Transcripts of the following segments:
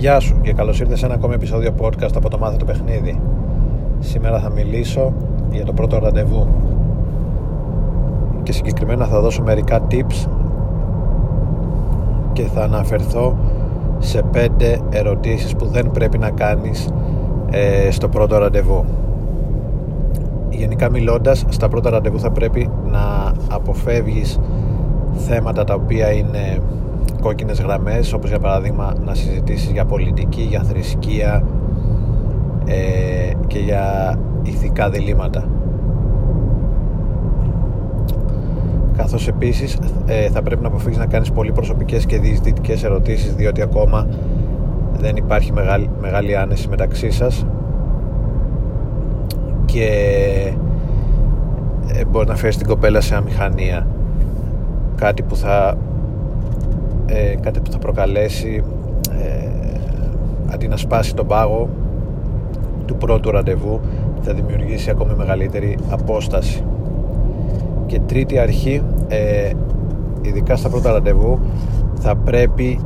Γεια σου και καλώς ήρθες σε ένα ακόμη επεισόδιο podcast από το Μάθε το Παιχνίδι. Σήμερα θα μιλήσω για το πρώτο ραντεβού και συγκεκριμένα θα δώσω μερικά tips και θα αναφερθώ σε πέντε ερωτήσεις που δεν πρέπει να κάνεις ε, στο πρώτο ραντεβού. Γενικά μιλώντας, στα πρώτα ραντεβού θα πρέπει να αποφεύγεις θέματα τα οποία είναι κόκκινες γραμμές όπως για παράδειγμα να συζητήσεις για πολιτική, για θρησκεία ε, και για ηθικά διλήμματα. Καθώς επίσης ε, θα πρέπει να αποφύγεις να κάνεις πολύ προσωπικές και διεισδυτικές ερωτήσεις διότι ακόμα δεν υπάρχει μεγάλη, μεγάλη άνεση μεταξύ σας. Και ε, μπορεί να φέρεις την κοπέλα σε αμηχανία. Κάτι που θα ε, κάτι που θα προκαλέσει ε, αντί να σπάσει τον πάγο του πρώτου ραντεβού θα δημιουργήσει ακόμη μεγαλύτερη απόσταση. Και τρίτη αρχή ε, ειδικά στα πρώτα ραντεβού θα πρέπει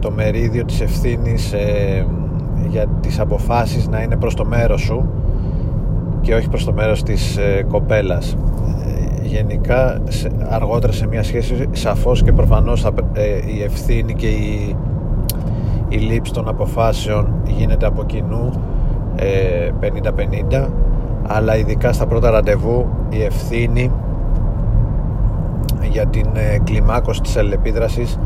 το μερίδιο της ευθύνης ε, για τις αποφάσεις να είναι προς το μέρος σου και όχι προς το μέρος της ε, κοπέλας γενικά αργότερα σε μια σχέση σαφώς και προφανώς ε, η ευθύνη και η, η λήψη των αποφάσεων γίνεται από κοινού 50-50 ε, αλλά ειδικά στα πρώτα ραντεβού η ευθύνη για την ε, κλιμάκωση της αλληλεπίδρασης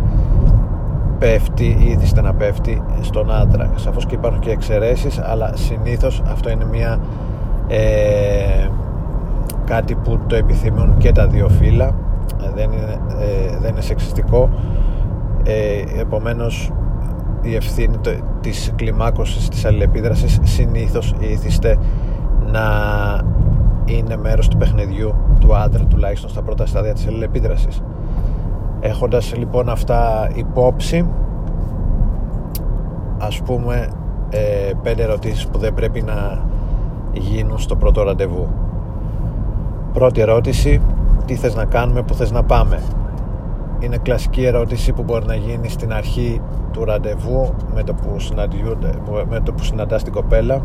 πέφτει ή ήθιστε να πέφτει στον άντρα. Σαφώς και υπάρχουν και εξαιρέσεις αλλά συνήθως αυτό είναι μια ε, κάτι που το επιθυμούν και τα δύο φύλλα. Ε, δεν είναι, ε, δεν είναι σεξιστικό. Ε, επομένως η ευθύνη το, της κλιμάκωσης της αλληλεπίδρασης συνήθως ήθιστε να είναι μέρος του παιχνιδιού του άντρα τουλάχιστον στα πρώτα στάδια της αλληλεπίδρασης. Έχοντας λοιπόν αυτά υπόψη ας πούμε ε, πέντε ερωτήσεις που δεν πρέπει να γίνουν στο πρώτο ραντεβού Πρώτη ερώτηση, τι θες να κάνουμε, που θες να πάμε; Είναι κλασική ερώτηση που μπορεί να γίνει στην αρχή του ραντεβού με το που, με το που συναντάς την κοπέλα.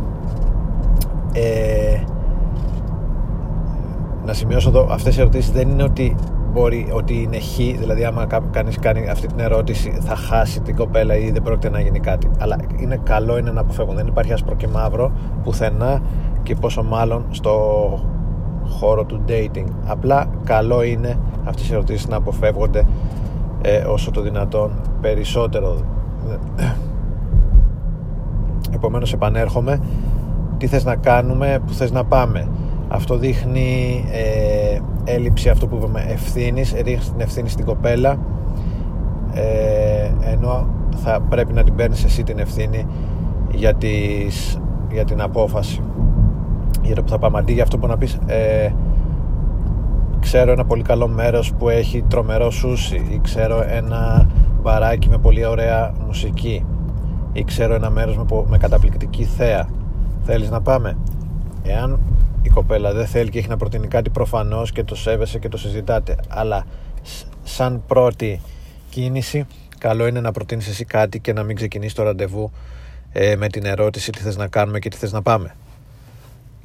Ε, να σημειώσω εδώ, αυτές οι ερωτήσεις δεν είναι ότι μπορεί ότι είναι χ, δηλαδή άμα κανείς κάνει αυτή την ερώτηση θα χάσει την κοπέλα ή δεν πρόκειται να γίνει κάτι. Αλλά είναι καλό είναι να αποφεύγουν. Δεν υπάρχει άσπρο και μαύρο πουθενά και πόσο μάλλον στο χώρο του dating. Απλά καλό είναι αυτές οι ερωτήσεις να αποφεύγονται ε, όσο το δυνατόν περισσότερο. Επομένως επανέρχομαι. Τι θες να κάνουμε που θες να πάμε. Αυτό δείχνει ε, έλλειψη αυτό που είπαμε ευθύνης. Ρίχνεις την ευθύνη στην κοπέλα ε, ενώ θα πρέπει να την παίρνεις εσύ την ευθύνη για, τις, για την απόφαση για το που θα πάμε αντί για αυτό που να πεις ε, ξέρω ένα πολύ καλό μέρος που έχει τρομερό σούσι ή ξέρω ένα μπαράκι με πολύ ωραία μουσική ή ξέρω ένα μέρος με, με καταπληκτική θέα. Θέλεις να πάμε; Εάν η κοπέλα δεν θέλει και έχει να προτείνει κάτι προφανώς και το σέβεσαι και το συζητάτε. Αλλά σαν πρώτη κίνηση καλό είναι να προτείνεις εσύ κάτι και να μην ξεκινήσεις το ραντεβού ε, με την ερώτηση τι θες να κάνουμε και τι θες να πάμε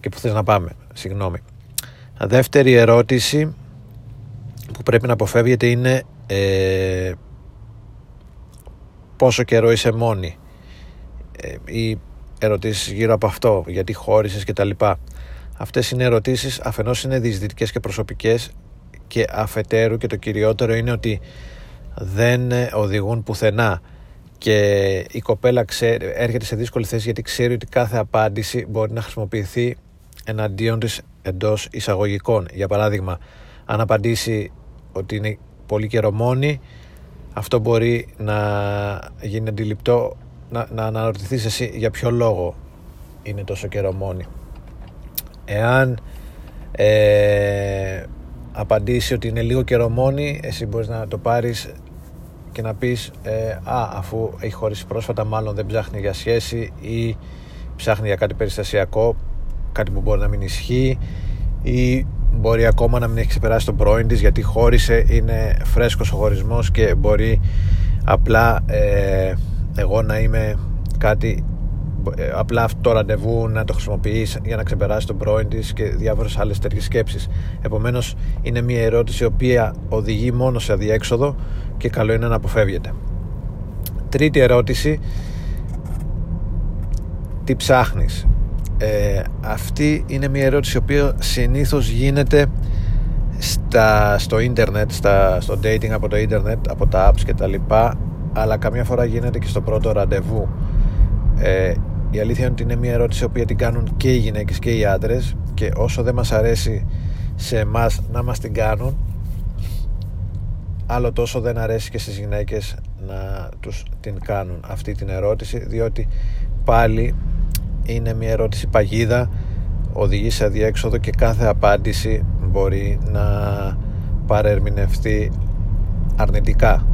και που θες να πάμε. Συγγνώμη. Δεύτερη ερώτηση που πρέπει να αποφεύγετε είναι ε, πόσο καιρό είσαι μόνη ε, ή ερωτήσεις γύρω από αυτό γιατί χώρισες και τα λοιπά αυτές είναι ερωτήσεις αφενός είναι διεισδυτικές και προσωπικές και αφετέρου και το κυριότερο είναι ότι δεν οδηγούν πουθενά και η κοπέλα ξέρει, έρχεται σε δύσκολη θέση γιατί ξέρει ότι κάθε απάντηση μπορεί να χρησιμοποιηθεί εναντίον της εντός εισαγωγικών. Για παράδειγμα, αν απαντήσει ότι είναι πολύ καιρό μόνη, αυτό μπορεί να γίνει αντιληπτό, να, να αναρωτηθείς εσύ για ποιο λόγο είναι τόσο καιρό μόνη. Εάν ε, απαντήσει ότι είναι λίγο καιρό μόνη, εσύ μπορείς να το πάρεις και να πεις ε, α, αφού έχει χωρίσει πρόσφατα μάλλον δεν ψάχνει για σχέση ή ψάχνει για κάτι περιστασιακό κάτι που μπορεί να μην ισχύει ή μπορεί ακόμα να μην έχει ξεπεράσει τον πρώην της γιατί χώρισε, είναι φρέσκος ο χωρισμός και μπορεί απλά ε, εγώ να είμαι κάτι ε, απλά αυτό το ραντεβού να το χρησιμοποιείς για να ξεπεράσει τον πρώην της και διάφορες άλλες τέτοιες σκέψεις. Επομένως, είναι μια ερώτηση η οποία οδηγεί μόνο σε αδιέξοδο και καλό είναι να αποφεύγεται. Τρίτη ερώτηση. Τι ψάχνεις; Ε, αυτή είναι μια ερώτηση η οποία συνήθως γίνεται στα, στο ίντερνετ, στα, στο dating από το ίντερνετ, από τα apps και τα λοιπά αλλά καμιά φορά γίνεται και στο πρώτο ραντεβού. Ε, η αλήθεια είναι ότι είναι μια ερώτηση η οποία την κάνουν και οι γυναίκες και οι άντρες και όσο δεν μας αρέσει σε εμάς να μας την κάνουν άλλο τόσο δεν αρέσει και στις γυναίκες να τους την κάνουν αυτή την ερώτηση διότι πάλι είναι μια ερώτηση παγίδα οδηγεί σε αδιέξοδο και κάθε απάντηση μπορεί να παρερμηνευτεί αρνητικά.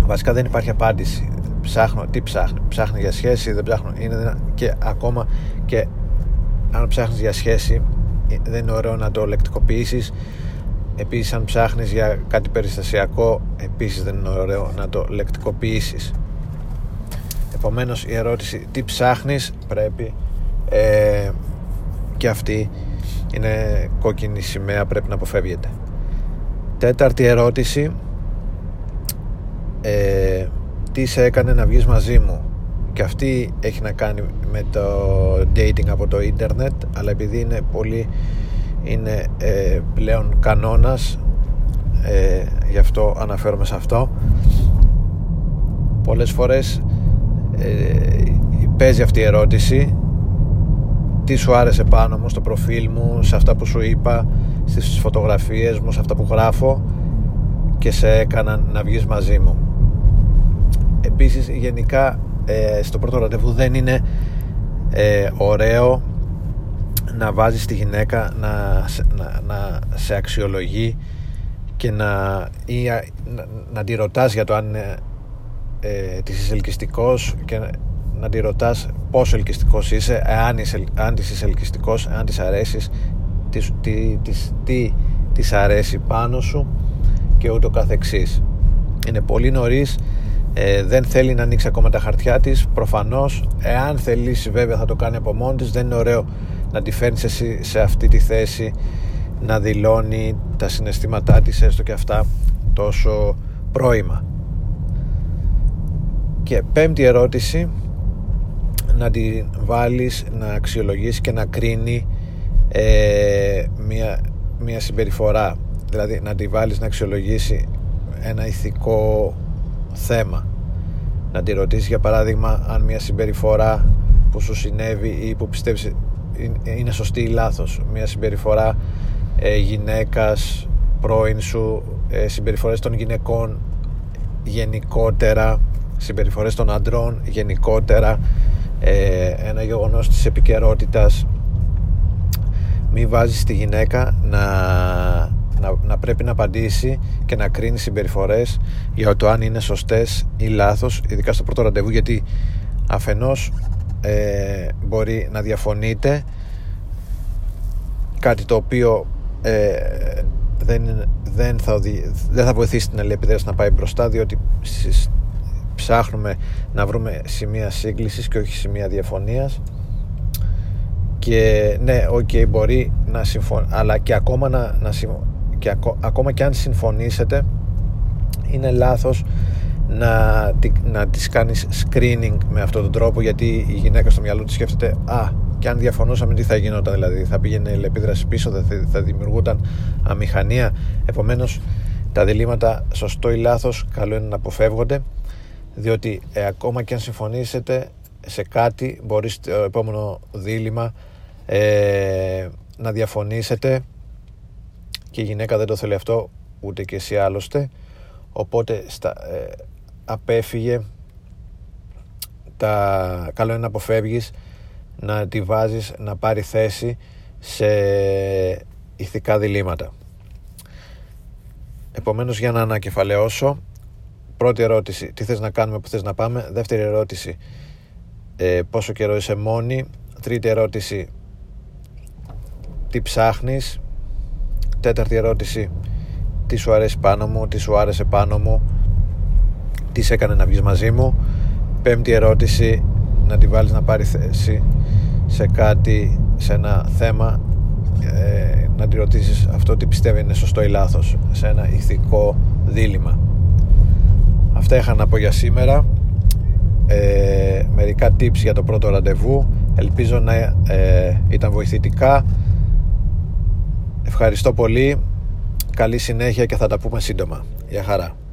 Βασικά δεν υπάρχει απάντηση. Ψάχνω, τι ψάχνει ψάχνει για σχέση, δεν ψάχνω είναι, και ακόμα και αν ψάχνεις για σχέση δεν είναι ωραίο να το λεκτικοποιήσεις. Επίσης αν ψάχνεις για κάτι περιστασιακό επίσης δεν είναι ωραίο να το λεκτικοποιήσεις επομένως η ερώτηση τι ψάχνεις πρέπει ε, και αυτή είναι κόκκινη σημαία πρέπει να αποφεύγεται. Τέταρτη ερώτηση ε, τι σε έκανε να βγεις μαζί μου. Και αυτή έχει να κάνει με το dating από το ίντερνετ αλλά επειδή είναι πολύ είναι ε, πλέον κανόνας ε, γι' αυτό αναφέρομαι σε αυτό. Πολλές φορές ε, παίζει αυτή η ερώτηση. Τι σου άρεσε πάνω μου στο προφίλ μου σε αυτά που σου είπα στις φωτογραφίες μου σε αυτά που γράφω και σε έκαναν να βγεις μαζί μου. Επίσης γενικά ε, στο πρώτο ραντεβού δεν είναι ε, ωραίο να βάζεις τη γυναίκα να, να, να σε αξιολογεί και να, ή, να, να τη ρωτάς για το αν είναι ε, της ελκυστικός και να, να τη ρωτάς πόσο ελκυστικός είσαι αν, είσαι, αν της είσαι ελκυστικός αν της αρέσεις τι, τι, τι, της αρέσει πάνω σου και ούτω καθεξής. Είναι πολύ νωρίς ε, δεν θέλει να ανοίξει ακόμα τα χαρτιά της προφανώς. Εάν θελήσει βέβαια θα το κάνει από μόνη της. Δεν είναι ωραίο να τη φέρνεις εσύ σε αυτή τη θέση να δηλώνει τα συναισθήματά της έστω και αυτά τόσο πρόημα και πέμπτη ερώτηση να τη βάλεις να αξιολογήσεις και να κρίνει ε, μια, μια συμπεριφορά. Δηλαδή να τη βάλεις να αξιολογήσει ένα ηθικό θέμα. Να τη ρωτήσεις για παράδειγμα αν μια συμπεριφορά που σου συνέβη ή που πιστεύεις είναι σωστή ή λάθος. Μια συμπεριφορά ε, γυναίκας πρώην σου ε, συμπεριφορές των γυναικών γενικότερα συμπεριφορές των αντρών γενικότερα ε, ένα γεγονός της επικαιρότητας. μη βάζεις τη γυναίκα να να, να πρέπει να απαντήσει και να κρίνει συμπεριφορές για το αν είναι σωστές ή λάθος ειδικά στο πρώτο ραντεβού γιατί αφενός ε, μπορεί να διαφωνείτε κάτι το οποίο ε, δεν, δεν, θα δεν θα βοηθήσει την αλληλεπίδραση να πάει μπροστά διότι ψάχνουμε να βρούμε σημεία σύγκλισης και όχι σημεία διαφωνίας. Και ναι, οκ, μπορεί να συμφωνεί αλλά και ακόμα να, να, και ακόμα και αν συμφωνήσετε είναι λάθος να, να τις κάνεις screening με αυτόν τον τρόπο γιατί η γυναίκα στο μυαλό της σκέφτεται α, και αν διαφωνούσαμε τι θα γινόταν δηλαδή θα πήγαινε η επίδραση πίσω θα, θα δημιουργούταν αμηχανία επομένως τα διλήμματα σωστό ή λάθος καλό είναι να αποφεύγονται διότι ε, ακόμα και αν συμφωνήσετε σε κάτι μπορείς στο επόμενο δίλημα ε, να διαφωνήσετε. Και η γυναίκα δεν το θέλει αυτό ούτε και εσύ άλλωστε. Οπότε στα, ε, απέφυγε τα, καλό είναι να αποφεύγεις να τη βάζεις να πάρει θέση σε ηθικά διλήμματα. Επομένως για να ανακεφαλαιώσω πρώτη ερώτηση τι θες να κάνουμε που θες να πάμε. Δεύτερη ερώτηση ε, πόσο καιρό είσαι μόνη. Τρίτη ερώτηση τι ψάχνεις. Τέταρτη ερώτηση τι σου αρέσει πάνω μου, τι σου άρεσε πάνω μου. Τι σε έκανε να βγεις μαζί μου. Πέμπτη ερώτηση να τη βάλεις να πάρει θέση σε κάτι, σε ένα θέμα ε, να τη ρωτήσεις αυτό τι πιστεύει είναι σωστό ή λάθος σε ένα ηθικό δίλημα αυτά είχα να πω για σήμερα ε, μερικά tips για το πρώτο ραντεβού ελπίζω να ε, ήταν βοηθητικά ευχαριστώ πολύ καλή συνέχεια και θα τα πούμε σύντομα. Γεια χαρά.